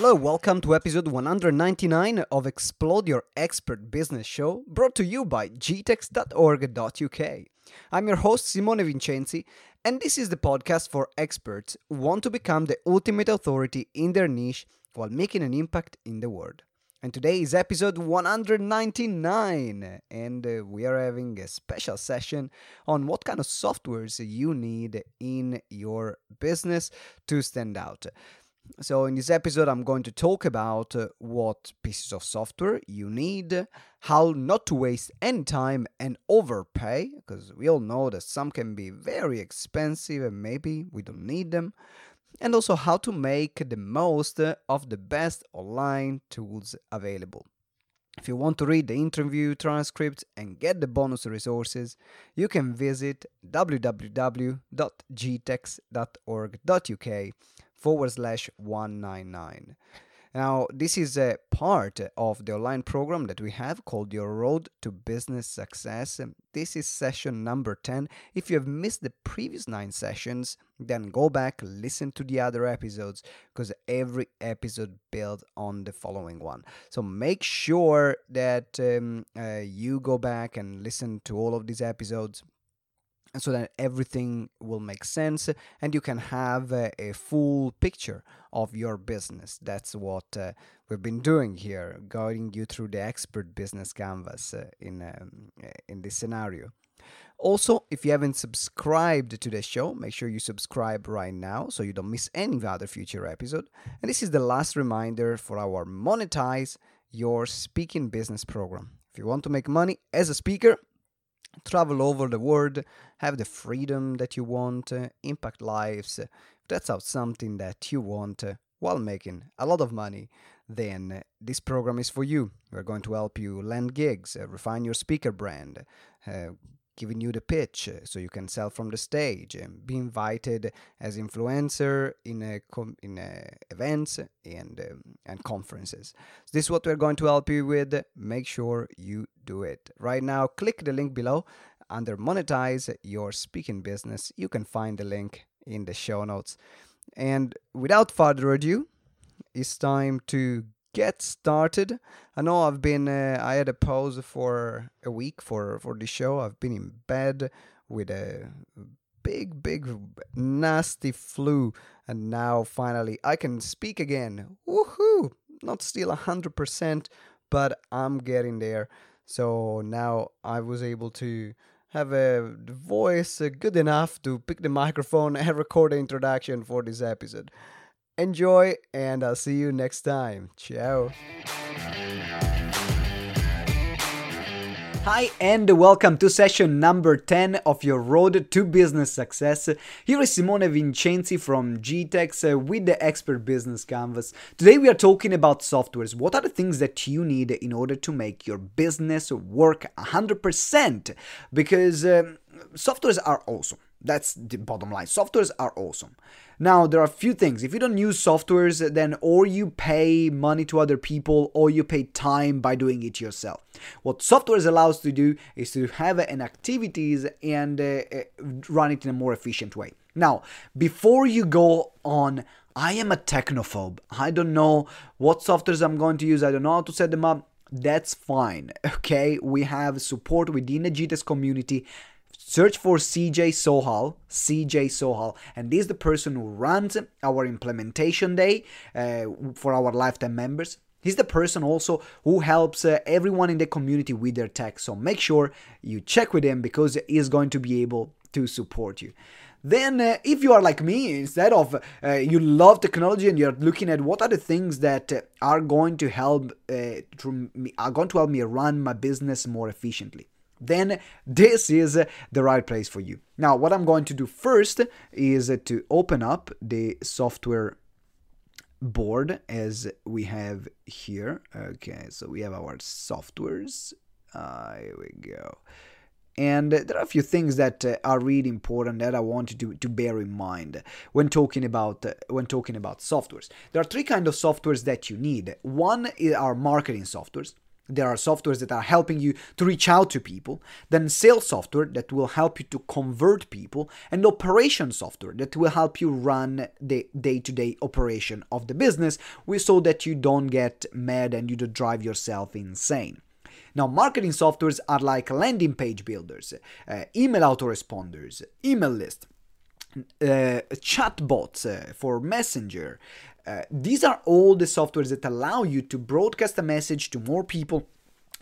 Hello, welcome to episode 199 of Explode Your Expert Business Show, brought to you by gtex.org.uk. I'm your host, Simone Vincenzi, and this is the podcast for experts who want to become the ultimate authority in their niche while making an impact in the world. And today is episode 199, and uh, we are having a special session on what kind of softwares you need in your business to stand out. So, in this episode, I'm going to talk about uh, what pieces of software you need, how not to waste any time and overpay, because we all know that some can be very expensive and maybe we don't need them, and also how to make the most of the best online tools available. If you want to read the interview transcripts and get the bonus resources, you can visit www.gtex.org.uk forward slash 199. Now, this is a part of the online program that we have called Your Road to Business Success. This is session number 10. If you have missed the previous nine sessions, then go back, listen to the other episodes, because every episode builds on the following one. So make sure that um, uh, you go back and listen to all of these episodes so that everything will make sense and you can have a, a full picture of your business. That's what uh, we've been doing here, guiding you through the expert business canvas uh, in um, in this scenario. Also, if you haven't subscribed to the show, make sure you subscribe right now so you don't miss any other future episode. And this is the last reminder for our monetize your speaking business program. If you want to make money as a speaker, travel over the world, have the freedom that you want, uh, impact lives. If that's something that you want uh, while making a lot of money, then uh, this program is for you. We're going to help you land gigs, refine your speaker brand, uh, giving you the pitch uh, so you can sell from the stage be invited as influencer in a com- in a events and um, and conferences. So this is what we're going to help you with. Make sure you do it right now. Click the link below under monetize your speaking business. You can find the link in the show notes. And without further ado, it's time to get started. I know I've been uh, I had a pause for a week for for the show. I've been in bed with a big big nasty flu and now finally I can speak again. Woohoo! Not still 100%, but I'm getting there. So now I was able to have a voice good enough to pick the microphone and record the introduction for this episode. Enjoy, and I'll see you next time. Ciao. Hi, and welcome to session number 10 of your road to business success. Here is Simone Vincenzi from GTEx uh, with the Expert Business Canvas. Today we are talking about softwares. What are the things that you need in order to make your business work 100%? Because um, softwares are awesome. That's the bottom line. Softwares are awesome. Now, there are a few things. If you don't use softwares, then or you pay money to other people or you pay time by doing it yourself. What softwares allows to do is to have an activities and uh, uh, run it in a more efficient way. Now, before you go on, I am a technophobe. I don't know what softwares I'm going to use. I don't know how to set them up. That's fine. Okay, we have support within the GTEx community Search for CJ Sohal, CJ Sohal, and is the person who runs our implementation day uh, for our lifetime members. He's the person also who helps uh, everyone in the community with their tech. So make sure you check with him because he is going to be able to support you. Then, uh, if you are like me, instead of uh, you love technology and you're looking at what are the things that uh, are going to help uh, me, are going to help me run my business more efficiently then this is the right place for you. Now, what I'm going to do first is to open up the software board as we have here. Okay, so we have our softwares. Uh, here we go. And there are a few things that uh, are really important that I want you to, to bear in mind when talking about uh, when talking about softwares. There are three kind of softwares that you need. One are marketing softwares. There are softwares that are helping you to reach out to people, then sales software that will help you to convert people, and operation software that will help you run the day to day operation of the business so that you don't get mad and you don't drive yourself insane. Now, marketing softwares are like landing page builders, uh, email autoresponders, email list, uh, chatbots uh, for Messenger, uh, these are all the softwares that allow you to broadcast a message to more people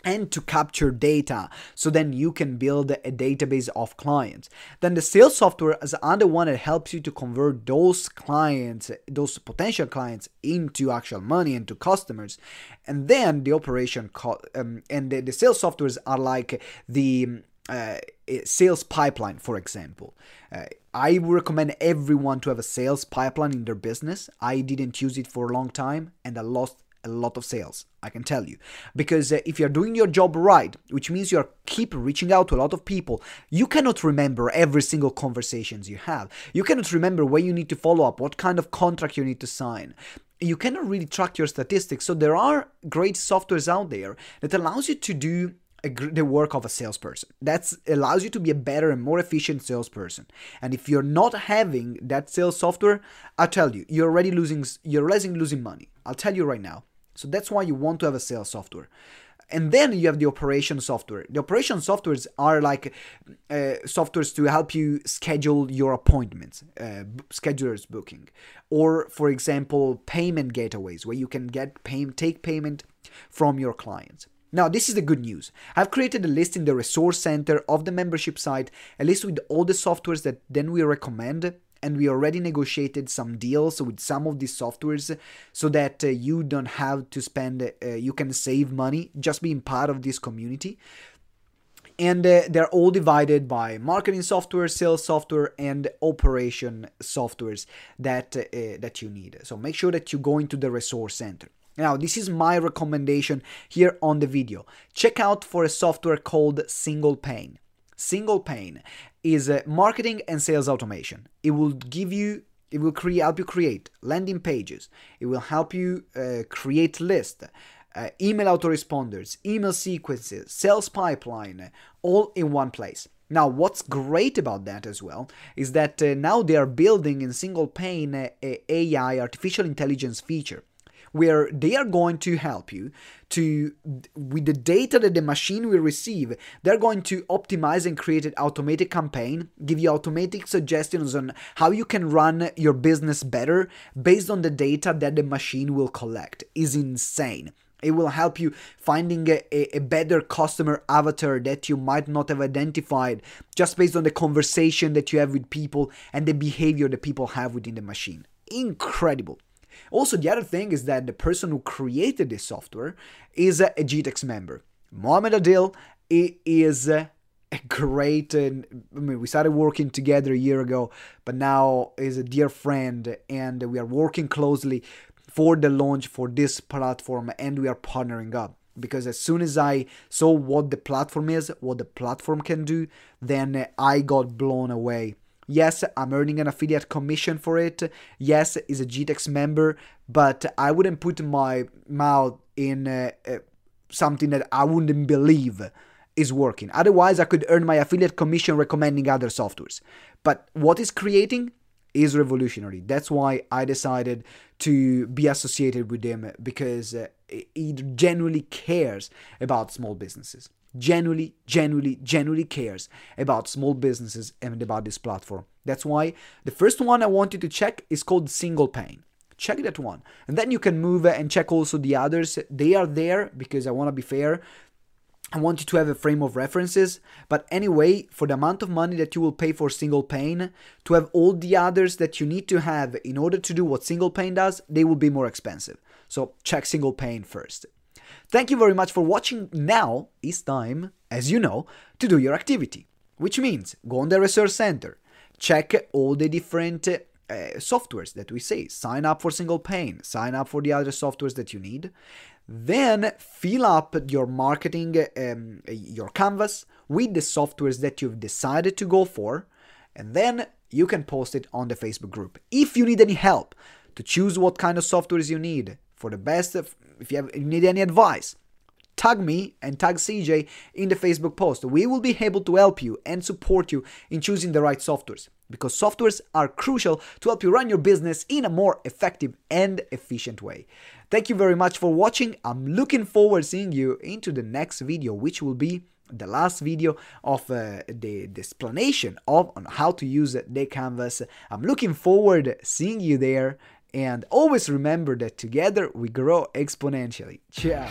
and to capture data. So then you can build a database of clients. Then the sales software is another one that helps you to convert those clients those potential clients into actual money into customers. And then the operation co- um, and the, the sales softwares are like the uh, sales pipeline, for example. Uh, I recommend everyone to have a sales pipeline in their business. I didn't use it for a long time and I lost a lot of sales i can tell you because uh, if you're doing your job right which means you're keep reaching out to a lot of people you cannot remember every single conversations you have you cannot remember where you need to follow up what kind of contract you need to sign you cannot really track your statistics so there are great softwares out there that allows you to do the work of a salesperson. That allows you to be a better and more efficient salesperson. And if you're not having that sales software, I tell you, you're already losing. You're already losing money. I'll tell you right now. So that's why you want to have a sales software. And then you have the operation software. The operation softwares are like uh, softwares to help you schedule your appointments, uh, schedulers booking, or for example, payment gateways where you can get pay- take payment from your clients. Now, this is the good news. I've created a list in the resource center of the membership site, a list with all the softwares that then we recommend. And we already negotiated some deals with some of these softwares so that uh, you don't have to spend, uh, you can save money just being part of this community. And uh, they're all divided by marketing software, sales software, and operation softwares that, uh, that you need. So make sure that you go into the resource center. Now, this is my recommendation here on the video. Check out for a software called SinglePane. Single Pane is a marketing and sales automation. It will give you it will create, help you create landing pages. It will help you uh, create lists, uh, email autoresponders, email sequences, sales pipeline, all in one place. Now, what's great about that as well is that uh, now they are building in SinglePane a, a AI artificial intelligence feature where they are going to help you to with the data that the machine will receive they're going to optimize and create an automated campaign give you automatic suggestions on how you can run your business better based on the data that the machine will collect is insane it will help you finding a, a, better customer avatar that you might not have identified just based on the conversation that you have with people and the behavior that people have within the machine. Incredible. Also, the other thing is that the person who created this software is a GTEx member. Mohamed Adil is a great and I mean we started working together a year ago but now is a dear friend and we are working closely for the launch for this platform and we are partnering up because as soon as I saw what the platform is, what the platform can do, then I got blown away Yes, I'm earning an affiliate commission for it. Yes, is a GTEx member, but I wouldn't put my mouth in uh, uh, something that I wouldn't believe is working. Otherwise, I could earn my affiliate commission recommending other softwares. But what is creating is revolutionary. That's why I decided to be associated with them because uh, he genuinely cares about small businesses genuinely, genuinely, genuinely cares about small businesses and about this platform. That's why the first one I want you to check is called SinglePane. Check that one. And then you can move and check also the others. They are there because I want to be fair. I want you to have a frame of references, but anyway, for the amount of money that you will pay for SinglePane, to have all the others that you need to have in order to do what SinglePane does, they will be more expensive. So check SinglePane first. Thank you very much for watching. Now is time, as you know, to do your activity, which means go on the research center, check all the different uh, softwares that we say, sign up for SinglePane, sign up for the other softwares that you need, then fill up your marketing, um, your canvas with the softwares that you've decided to go for, and then you can post it on the Facebook group. If you need any help to choose what kind of softwares you need for the best if you, have, you need any advice, tag me and tag CJ in the Facebook post. We will be able to help you and support you in choosing the right softwares because softwares are crucial to help you run your business in a more effective and efficient way. Thank you very much for watching. I'm looking forward seeing you into the next video, which will be the last video of uh, the, the, explanation of on how to use the canvas. I'm looking forward seeing you there and always remember that together we grow exponentially. Ciao.